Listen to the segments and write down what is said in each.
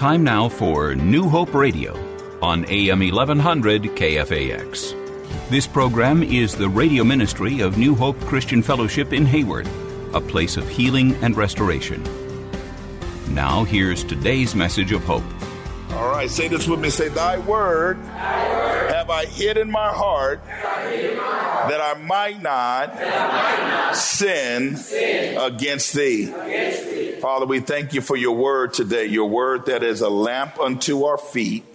Time now for New Hope Radio on AM 1100 KFAX. This program is the radio ministry of New Hope Christian Fellowship in Hayward, a place of healing and restoration. Now, here's today's message of hope. All right, say this with me. Say, Thy word, have I hid in my heart, that I might not, sin, against thee. Father, we thank you for your word today, your word that is a lamp unto our feet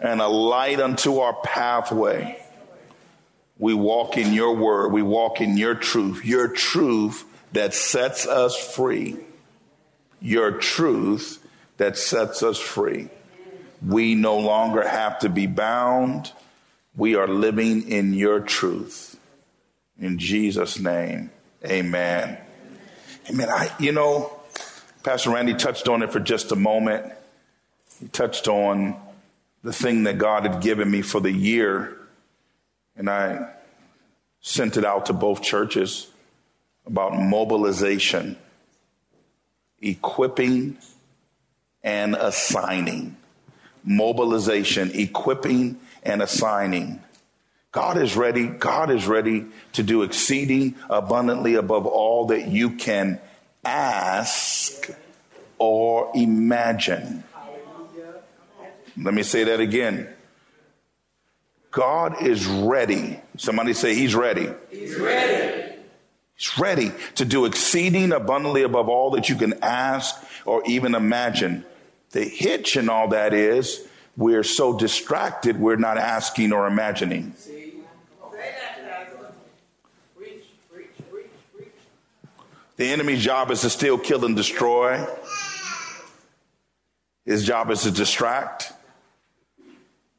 and a light unto our pathway. We walk in your word, we walk in your truth, your truth that sets us free. Your truth that sets us free. We no longer have to be bound. We are living in your truth. In Jesus' name, amen. Amen. I, you know, Pastor Randy touched on it for just a moment. He touched on the thing that God had given me for the year, and I sent it out to both churches about mobilization, equipping, and assigning. Mobilization, equipping, and assigning. God is ready. God is ready to do exceeding abundantly above all that you can ask or imagine. Let me say that again. God is ready. Somebody say, He's ready. He's ready. He's ready to do exceeding abundantly above all that you can ask or even imagine. The hitch in all that is we're so distracted, we're not asking or imagining. The enemy's job is to steal, kill, and destroy. His job is to distract.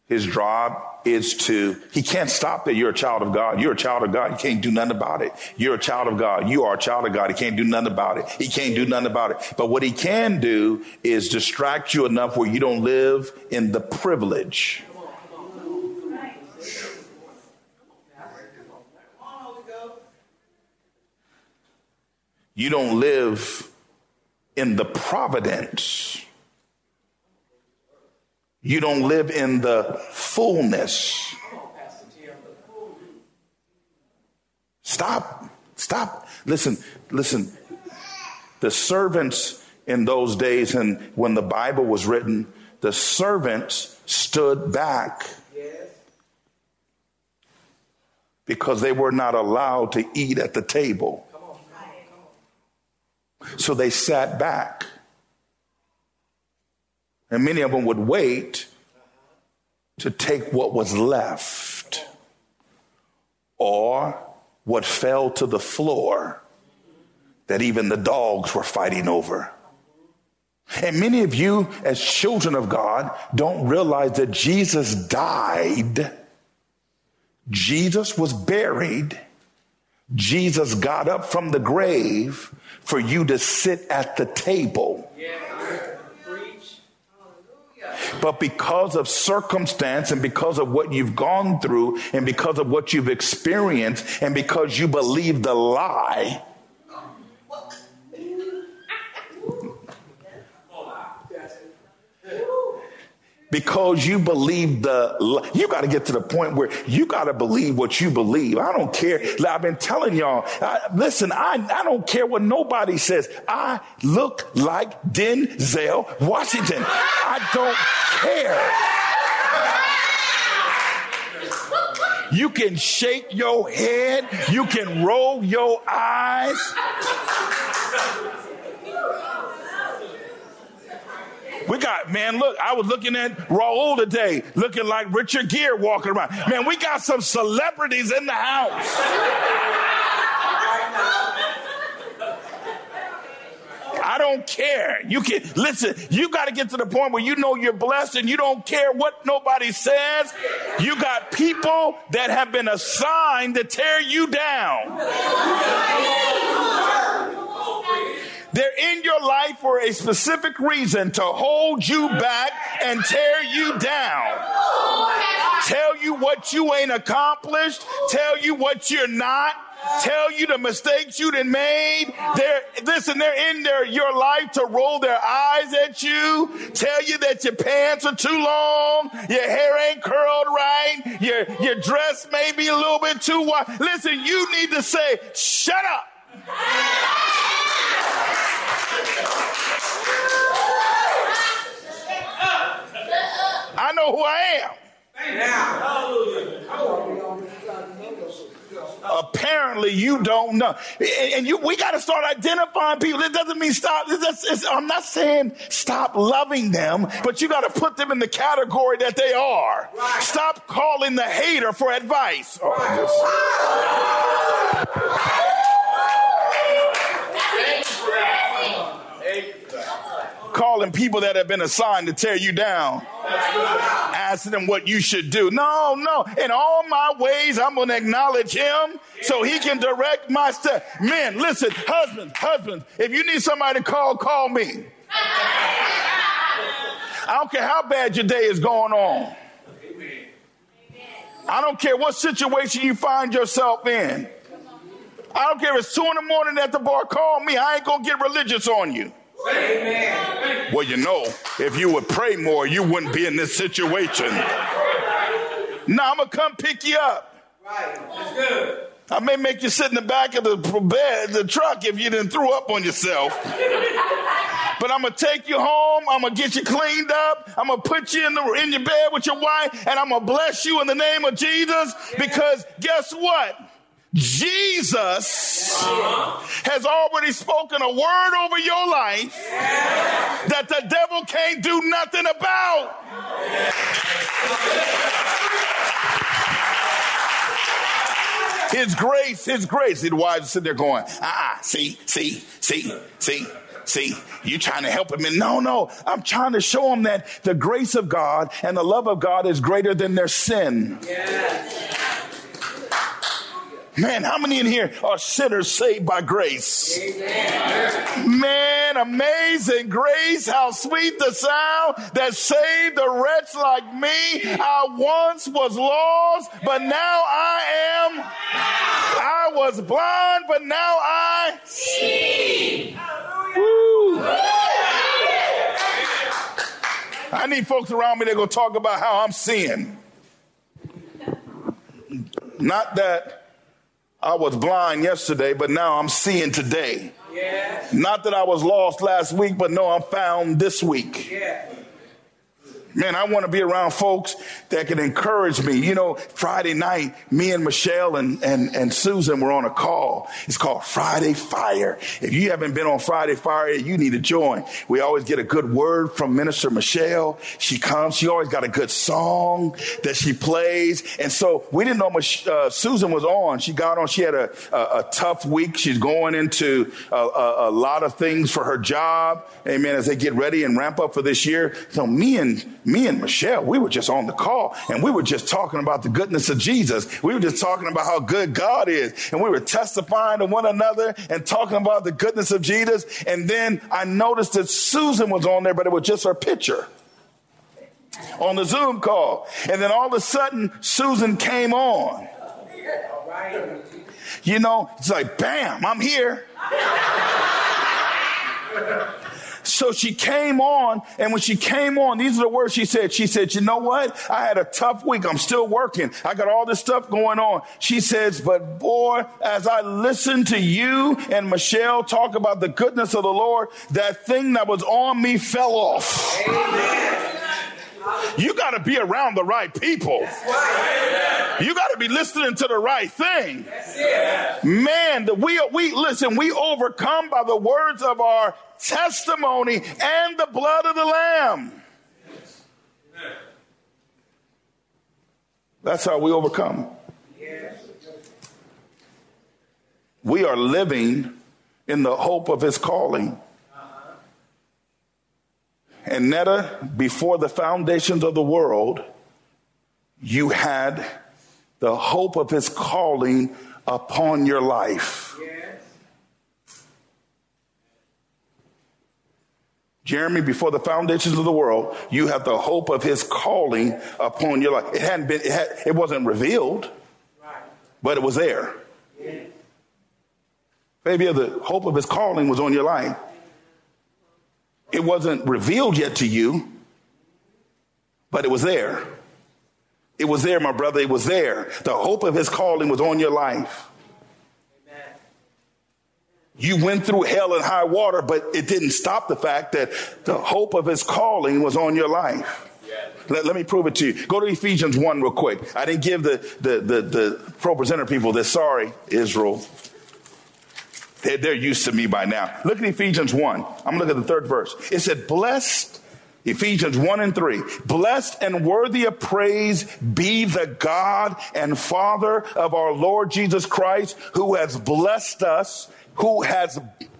His job is to, he can't stop that you're a child of God. You're a child of God. You can't do nothing about it. You're a child of God. You are a child of God. He can't do nothing about it. He can't do nothing about it. But what he can do is distract you enough where you don't live in the privilege. You don't live in the providence you don't live in the fullness. Stop. Stop. Listen, listen. The servants in those days and when the Bible was written, the servants stood back because they were not allowed to eat at the table. So they sat back. And many of them would wait to take what was left or what fell to the floor that even the dogs were fighting over. And many of you, as children of God, don't realize that Jesus died, Jesus was buried, Jesus got up from the grave for you to sit at the table. But because of circumstance and because of what you've gone through and because of what you've experienced and because you believe the lie, because you believe the you got to get to the point where you got to believe what you believe. I don't care. I've been telling y'all I, listen I, I don't care what nobody says. I look like denzel washington. I don't care. You can shake your head. You can roll your eyes We got, man, look, I was looking at Raul today, looking like Richard Gere walking around. Man, we got some celebrities in the house. I don't care. You can listen, you got to get to the point where you know you're blessed and you don't care what nobody says. You got people that have been assigned to tear you down. They're in your life for a specific reason to hold you back and tear you down. Tell you what you ain't accomplished, tell you what you're not, tell you the mistakes you done made. They're, listen, they're in their, your life to roll their eyes at you, tell you that your pants are too long, your hair ain't curled right, your, your dress may be a little bit too wide. Listen, you need to say, shut up. Know who I am. Apparently, you don't know, and you. We got to start identifying people. It doesn't mean stop. It's, it's, I'm not saying stop loving them, but you got to put them in the category that they are. Right. Stop calling the hater for advice. Oh, calling people that have been assigned to tear you down, asking them what you should do. No, no. In all my ways, I'm going to acknowledge him so he can direct my step. Men, listen, husbands, husbands, if you need somebody to call, call me. I don't care how bad your day is going on. I don't care what situation you find yourself in. I don't care if it's two in the morning at the bar, call me. I ain't going to get religious on you. Amen. Well, you know, if you would pray more, you wouldn't be in this situation. Now I'm gonna come pick you up. Right. That's good. I may make you sit in the back of the bed, the truck, if you didn't throw up on yourself. but I'm gonna take you home. I'm gonna get you cleaned up. I'm gonna put you in the in your bed with your wife, and I'm gonna bless you in the name of Jesus. Because guess what? Jesus has already spoken a word over your life that the devil can't do nothing about. His grace, his grace. The wives sit there going, ah, see, see, see, see, see, you trying to help him. And no, no, I'm trying to show him that the grace of God and the love of God is greater than their sin. Man, how many in here are sinners saved by grace? Amen. Man, amazing grace. How sweet the sound that saved a wretch like me. I once was lost, but now I am. I was blind, but now I see. I need folks around me that go talk about how I'm seeing. Not that I was blind yesterday, but now I'm seeing today. Yeah. Not that I was lost last week, but no, I'm found this week. Yeah. Man, I want to be around folks that can encourage me. You know, Friday night, me and Michelle and, and, and Susan were on a call. It's called Friday Fire. If you haven't been on Friday Fire, you need to join. We always get a good word from Minister Michelle. She comes, she always got a good song that she plays. And so we didn't know much, uh, Susan was on. She got on, she had a, a, a tough week. She's going into a, a, a lot of things for her job. Amen. As they get ready and ramp up for this year. So me and me and Michelle, we were just on the call and we were just talking about the goodness of Jesus. We were just talking about how good God is. And we were testifying to one another and talking about the goodness of Jesus. And then I noticed that Susan was on there, but it was just her picture on the Zoom call. And then all of a sudden, Susan came on. You know, it's like, bam, I'm here. So she came on, and when she came on, these are the words she said. She said, You know what? I had a tough week. I'm still working. I got all this stuff going on. She says, But boy, as I listened to you and Michelle talk about the goodness of the Lord, that thing that was on me fell off. Amen. You got to be around the right people. You got to be listening to the right thing. Man, we we listen. We overcome by the words of our testimony and the blood of the Lamb. That's how we overcome. We are living in the hope of his calling. And Netta, before the foundations of the world, you had the hope of his calling upon your life. Jeremy, before the foundations of the world, you have the hope of his calling upon your life. It hadn't been, it, had, it wasn't revealed, but it was there. Maybe the hope of his calling was on your life. It wasn't revealed yet to you, but it was there. It was there, my brother. It was there. The hope of his calling was on your life. You went through hell and high water, but it didn't stop the fact that the hope of his calling was on your life. Let, let, me prove it to you. Go to Ephesians 1 real quick. I didn't give the, the, the, the ProPresenter people this. Sorry, Israel. They're, they're used to me by now. Look at Ephesians 1. I'm going to look at the third verse. It said, Blessed Ephesians 1 and 3. Blessed and worthy of praise be the God and Father of our Lord Jesus Christ, who has blessed us, who has,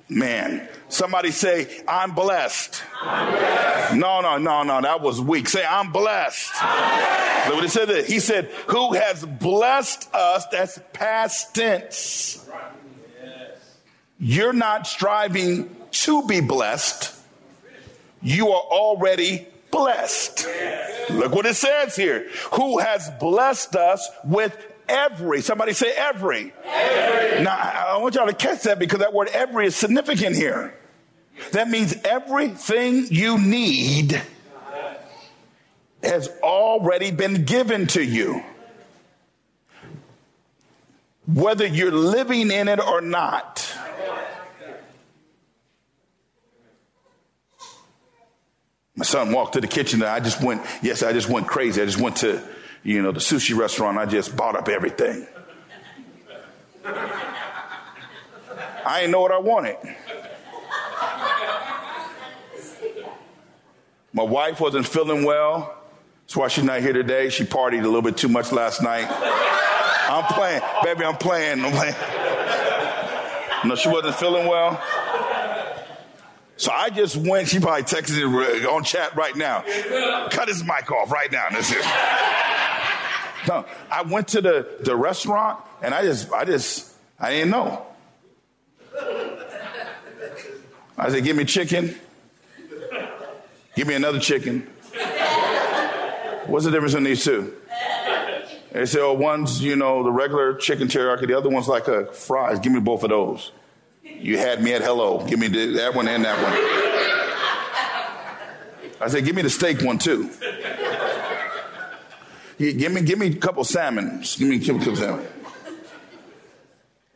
man, somebody say, I'm blessed. I'm blessed. No, no, no, no, that was weak. Say, I'm blessed. I'm blessed. Look what he said. He said, who has blessed us, that's past tense. You're not striving to be blessed you are already blessed. Look what it says here. Who has blessed us with every, somebody say every. every. Now, I want y'all to catch that because that word every is significant here. That means everything you need has already been given to you. Whether you're living in it or not. My son walked to the kitchen and I just went, yes, I just went crazy. I just went to, you know, the sushi restaurant. I just bought up everything. I didn't know what I wanted. My wife wasn't feeling well. That's why she's not here today. She partied a little bit too much last night. I'm playing, baby, I'm playing. I'm playing. No, she wasn't feeling well. So I just went, she probably texted on chat right now. Cut his mic off right now. That's it. No, I went to the, the restaurant and I just, I just, I didn't know. I said, give me chicken. Give me another chicken. What's the difference in these two? They said, oh, one's, you know, the regular chicken teriyaki. The other one's like a fries. Give me both of those. You had me at hello. Give me that one and that one. I said, give me the steak one too. Give me, give me a couple salmon. Give me a couple salmon.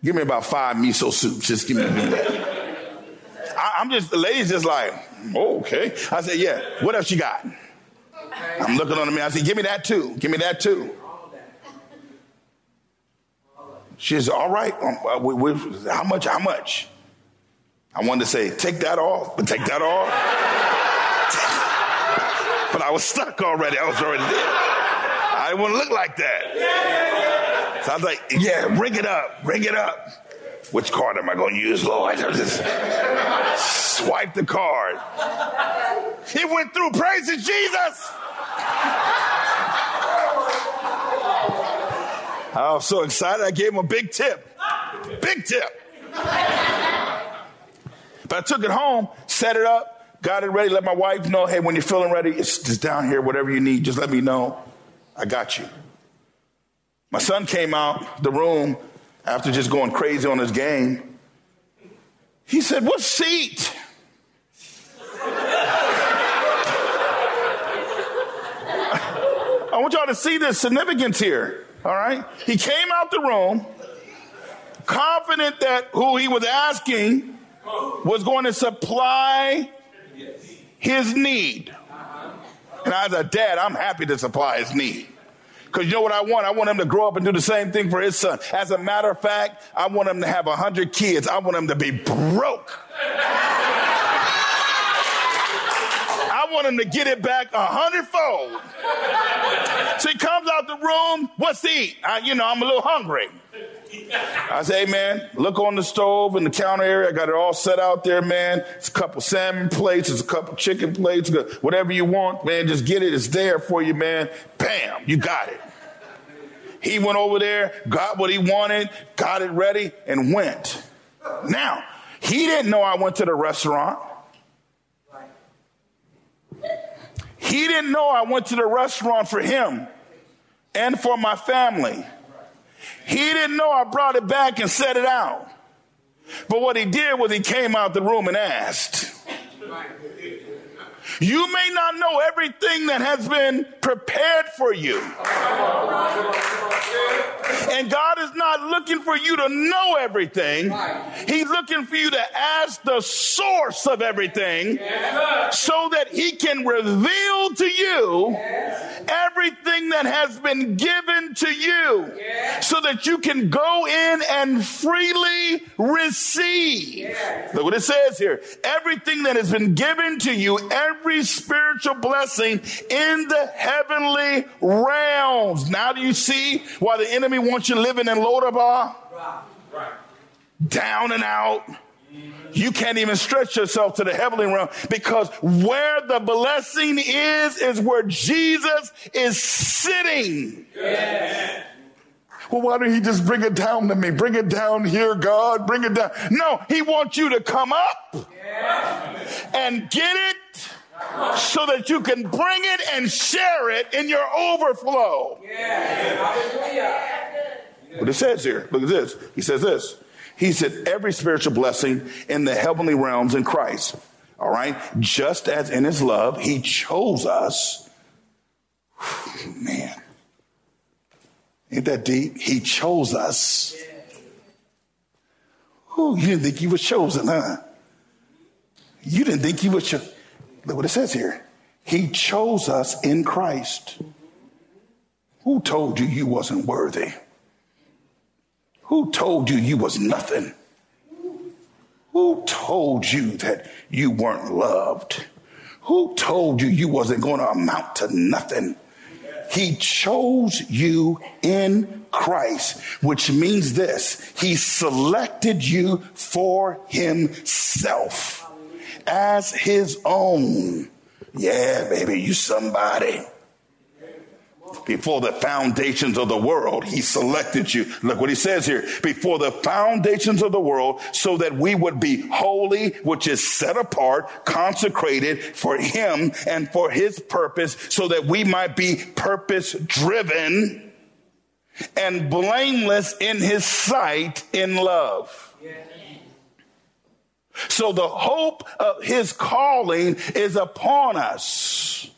Give me about five miso soups. Just give me. Give me I, am just the lady's just like, oh, okay. I said, yeah. What else you got? I'm looking on the menu. I said, give me that too. Give me that too. She said, all right. Um, uh, we, we, how much? How much? I wanted to say, take that off, but take that off. but I was stuck already. I was already there. Didn't want to look like that. So I was like, yeah, bring it up, bring it up. Which card am I going to use, Lord? I just swipe the card. He went through praising Jesus. I was so excited, I gave him a big tip. Big tip. But I took it home, set it up, got it ready, let my wife know, hey, when you're feeling ready, it's just down here, whatever you need, just let me know. I got you. My son came out the room after just going crazy on his game. He said, What seat? I want y'all to see the significance here. All right? He came out the room confident that who he was asking was going to supply his need. And as a dad, I'm happy to supply his need. Because you know what I want? I want him to grow up and do the same thing for his son. As a matter of fact, I want him to have a hundred kids. I want him to be broke. I want him to get it back a hundredfold. So he comes out the room. What's he eat? I, you know, I'm a little hungry. I say, hey, man, look on the stove in the counter area. I got it all set out there, man. It's a couple salmon plates, it's a couple chicken plates, whatever you want, man. Just get it. It's there for you, man. Bam, you got it. He went over there, got what he wanted, got it ready, and went. Now, he didn't know I went to the restaurant. He didn't know I went to the restaurant for him and for my family. He didn't know I brought it back and set it out. But what he did was he came out the room and asked. You may not know everything that has been prepared for you. And God is not looking for you to know everything. He's looking for you to ask the source of everything so that He can reveal to you everything that has been given to you so that you can go in and freely receive. Look what it says here. Everything that has been given to you, every every spiritual blessing in the heavenly realms. Now do you see why the enemy wants you living in Lodabar? Right. Down and out. You can't even stretch yourself to the heavenly realm because where the blessing is, is where Jesus is sitting. Yeah. Well, why don't he just bring it down to me? Bring it down here, God. Bring it down. No, he wants you to come up yeah. and get it so that you can bring it and share it in your overflow. Yeah. What it says here, look at this. He says this. He said, every spiritual blessing in the heavenly realms in Christ. All right. Just as in his love, he chose us. Man. Ain't that deep? He chose us. Ooh, you didn't think you was chosen, huh? You didn't think you was chosen. Look what it says here. He chose us in Christ. Who told you you wasn't worthy? Who told you you was nothing? Who told you that you weren't loved? Who told you you wasn't going to amount to nothing? He chose you in Christ, which means this. He selected you for himself as his own. Yeah, baby, you somebody. Before the foundations of the world, he selected you. Look what he says here. Before the foundations of the world, so that we would be holy, which is set apart, consecrated for him and for his purpose, so that we might be purpose driven and blameless in his sight in love. So the hope of his calling is upon us.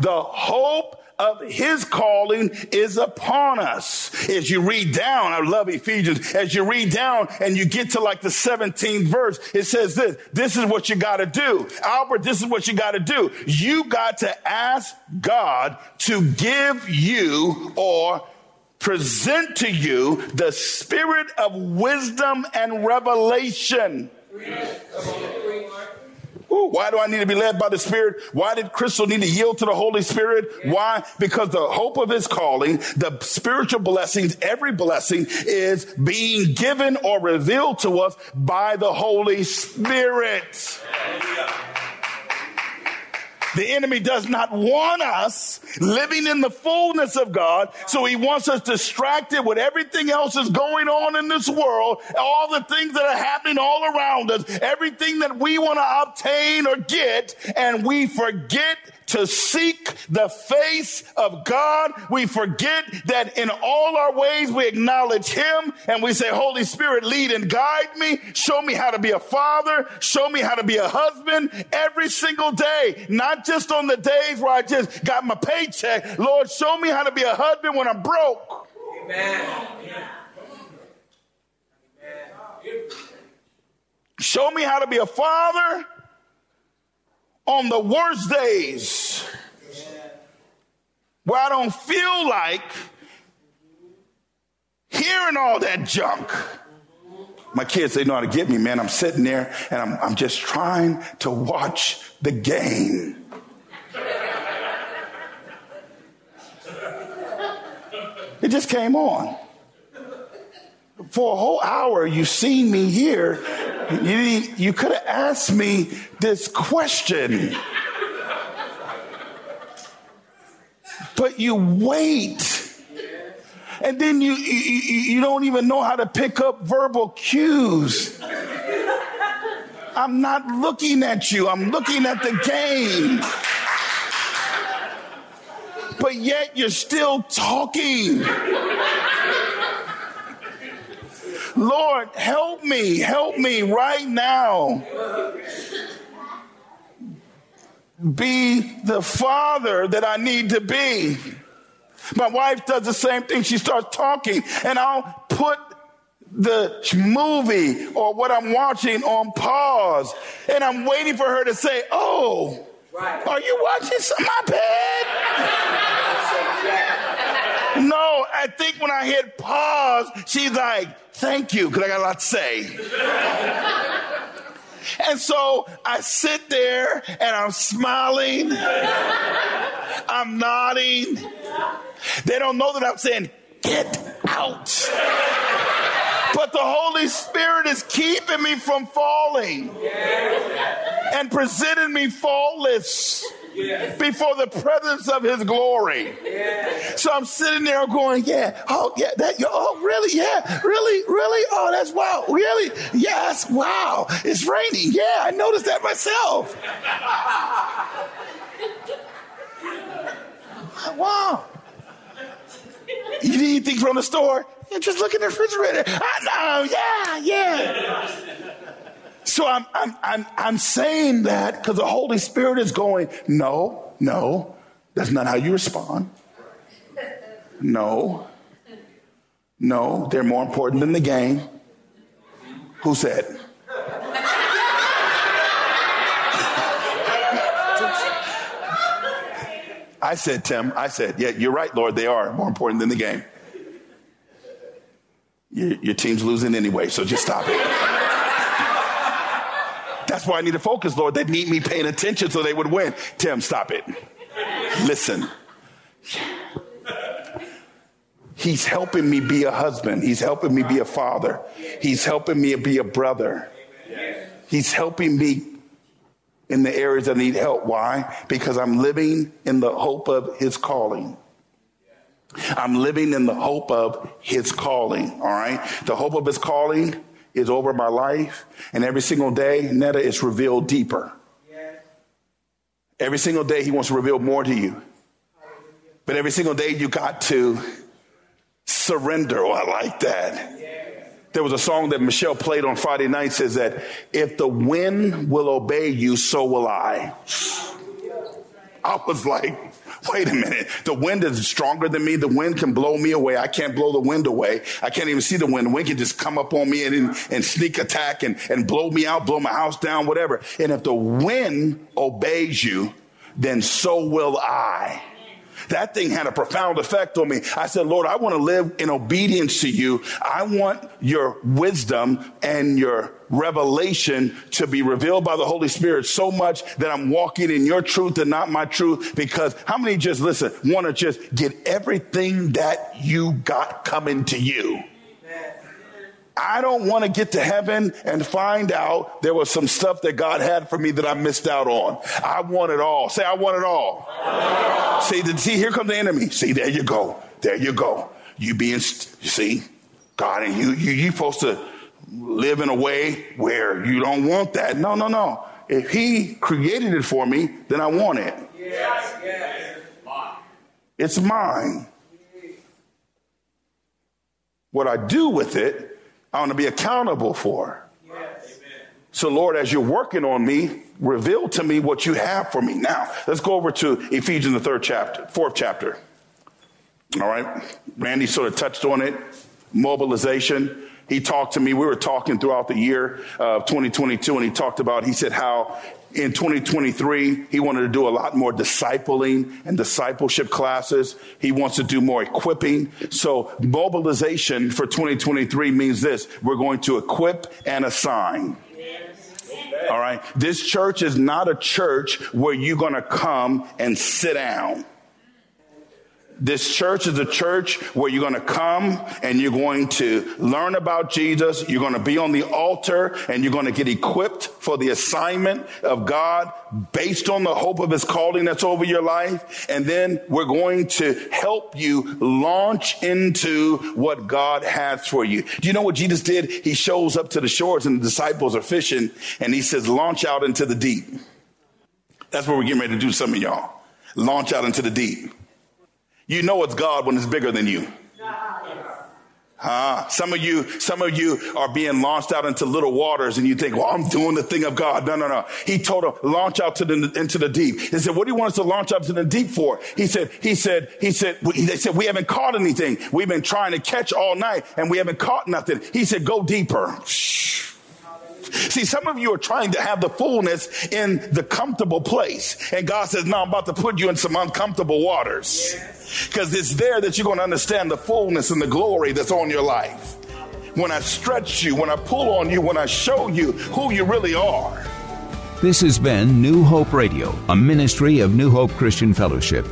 The hope of his calling is upon us. As you read down, I love Ephesians. As you read down and you get to like the 17th verse, it says this, this is what you got to do. Albert, this is what you got to do. You got to ask God to give you or present to you the spirit of wisdom and revelation Ooh, why do I need to be led by the Spirit? Why did Crystal need to yield to the Holy Spirit? Why? Because the hope of his calling, the spiritual blessings, every blessing is being given or revealed to us by the Holy Spirit. The enemy does not want us living in the fullness of God. So he wants us distracted with everything else that's going on in this world, all the things that are happening all around us, everything that we want to obtain or get, and we forget to seek the face of God. We forget that in all our ways we acknowledge Him and we say, Holy Spirit, lead and guide me. Show me how to be a father. Show me how to be a husband every single day, not just on the days where I just got my paycheck. Lord, show me how to be a husband when I'm broke. Amen. Show me how to be a father on the worst days where I don't feel like hearing all that junk. My kids, they know how to get me, man. I'm sitting there and I'm, I'm just trying to watch the game. It just came on. for a whole hour, you've seen me here. You, you could have asked me this question. But you wait. And then you, you, you don't even know how to pick up verbal cues. I'm not looking at you, I'm looking at the game. But yet you're still talking. Lord, help me, help me right now. Be the father that I need to be. My wife does the same thing. She starts talking, and I'll put the movie or what I'm watching on pause, and I'm waiting for her to say, Oh, right. are you watching some my bed? no, I think when I hit pause, she's like, Thank you, because I got a lot to say. and so I sit there and I'm smiling, I'm nodding. They don't know that I'm saying, Get out. But the Holy Spirit is keeping me from falling and presenting me faultless before the presence of His glory. So I'm sitting there going, yeah, oh yeah, that, oh really, yeah, really, really, oh that's wow, really, yes, wow, it's raining, yeah, I noticed that myself. wow. You anything from the store? Yeah, just look in the refrigerator. I know, yeah, yeah. So I'm, I'm, I'm, I'm saying that because the Holy Spirit is going, no, no, that's not how you respond. No, no, they're more important than the game. Who said? I said, Tim, I said, yeah, you're right, Lord, they are more important than the game. Your, your team's losing anyway, so just stop it. That's why I need to focus, Lord. They need me paying attention so they would win. Tim, stop it. Listen. He's helping me be a husband. He's helping me be a father. He's helping me be a brother. He's helping me in the areas I need help. Why? Because I'm living in the hope of his calling. I'm living in the hope of his calling. All right. The hope of his calling is over my life. And every single day, Netta is revealed deeper. Every single day, he wants to reveal more to you. But every single day, you got to surrender. Oh, I like that. There was a song that Michelle played on Friday night says that if the wind will obey you, so will I. I was like, wait a minute. The wind is stronger than me. The wind can blow me away. I can't blow the wind away. I can't even see the wind. The wind can just come up on me and, and sneak attack and, and blow me out, blow my house down, whatever. And if the wind obeys you, then so will I. That thing had a profound effect on me. I said, Lord, I want to live in obedience to you. I want your wisdom and your revelation to be revealed by the Holy Spirit so much that I'm walking in your truth and not my truth. Because how many just listen, want to just get everything that you got coming to you? I don't want to get to heaven and find out there was some stuff that God had for me that I missed out on. I want it all. Say, I want it all. See, see, here comes the enemy. See, there you go. There you go. You being, you see, God and you, you, you supposed to live in a way where you don't want that. No, no, no. If he created it for me, then I want it. Yes, yes. It's mine. What I do with it, I want to be accountable for. Yes. So, Lord, as you're working on me, reveal to me what you have for me. Now, let's go over to Ephesians, the third chapter, fourth chapter. All right. Randy sort of touched on it. Mobilization. He talked to me. We were talking throughout the year of 2022, and he talked about, he said how in 2023, he wanted to do a lot more discipling and discipleship classes. He wants to do more equipping. So mobilization for 2023 means this. We're going to equip and assign. All right. This church is not a church where you're going to come and sit down. This church is a church where you're going to come and you're going to learn about Jesus. You're going to be on the altar and you're going to get equipped for the assignment of God based on the hope of his calling that's over your life. And then we're going to help you launch into what God has for you. Do you know what Jesus did? He shows up to the shores and the disciples are fishing and he says, launch out into the deep. That's what we're getting ready to do, some of y'all. Launch out into the deep. You know it's God when it's bigger than you. Uh, some of you, some of you are being launched out into little waters and you think, well, I'm doing the thing of God. No, no, no. He told them, launch out to the, into the deep. He said, what do you want us to launch out to the deep for? He said, he said, he said, they said, we haven't caught anything. We've been trying to catch all night and we haven't caught nothing. He said, go deeper. See, some of you are trying to have the fullness in the comfortable place. And God says, no, I'm about to put you in some uncomfortable waters. Because it's there that you're going to understand the fullness and the glory that's on your life. When I stretch you, when I pull on you, when I show you who you really are. This has been New Hope Radio, a ministry of New Hope Christian Fellowship.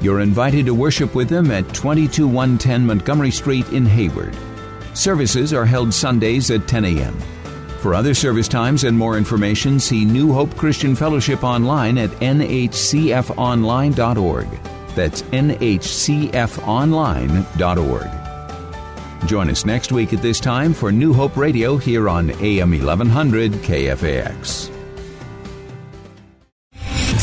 You're invited to worship with them at 22110 Montgomery Street in Hayward. Services are held Sundays at 10 a.m. For other service times and more information, see New Hope Christian Fellowship online at nhcfonline.org. That's nhcfonline.org. Join us next week at this time for New Hope Radio here on AM 1100 KFAX.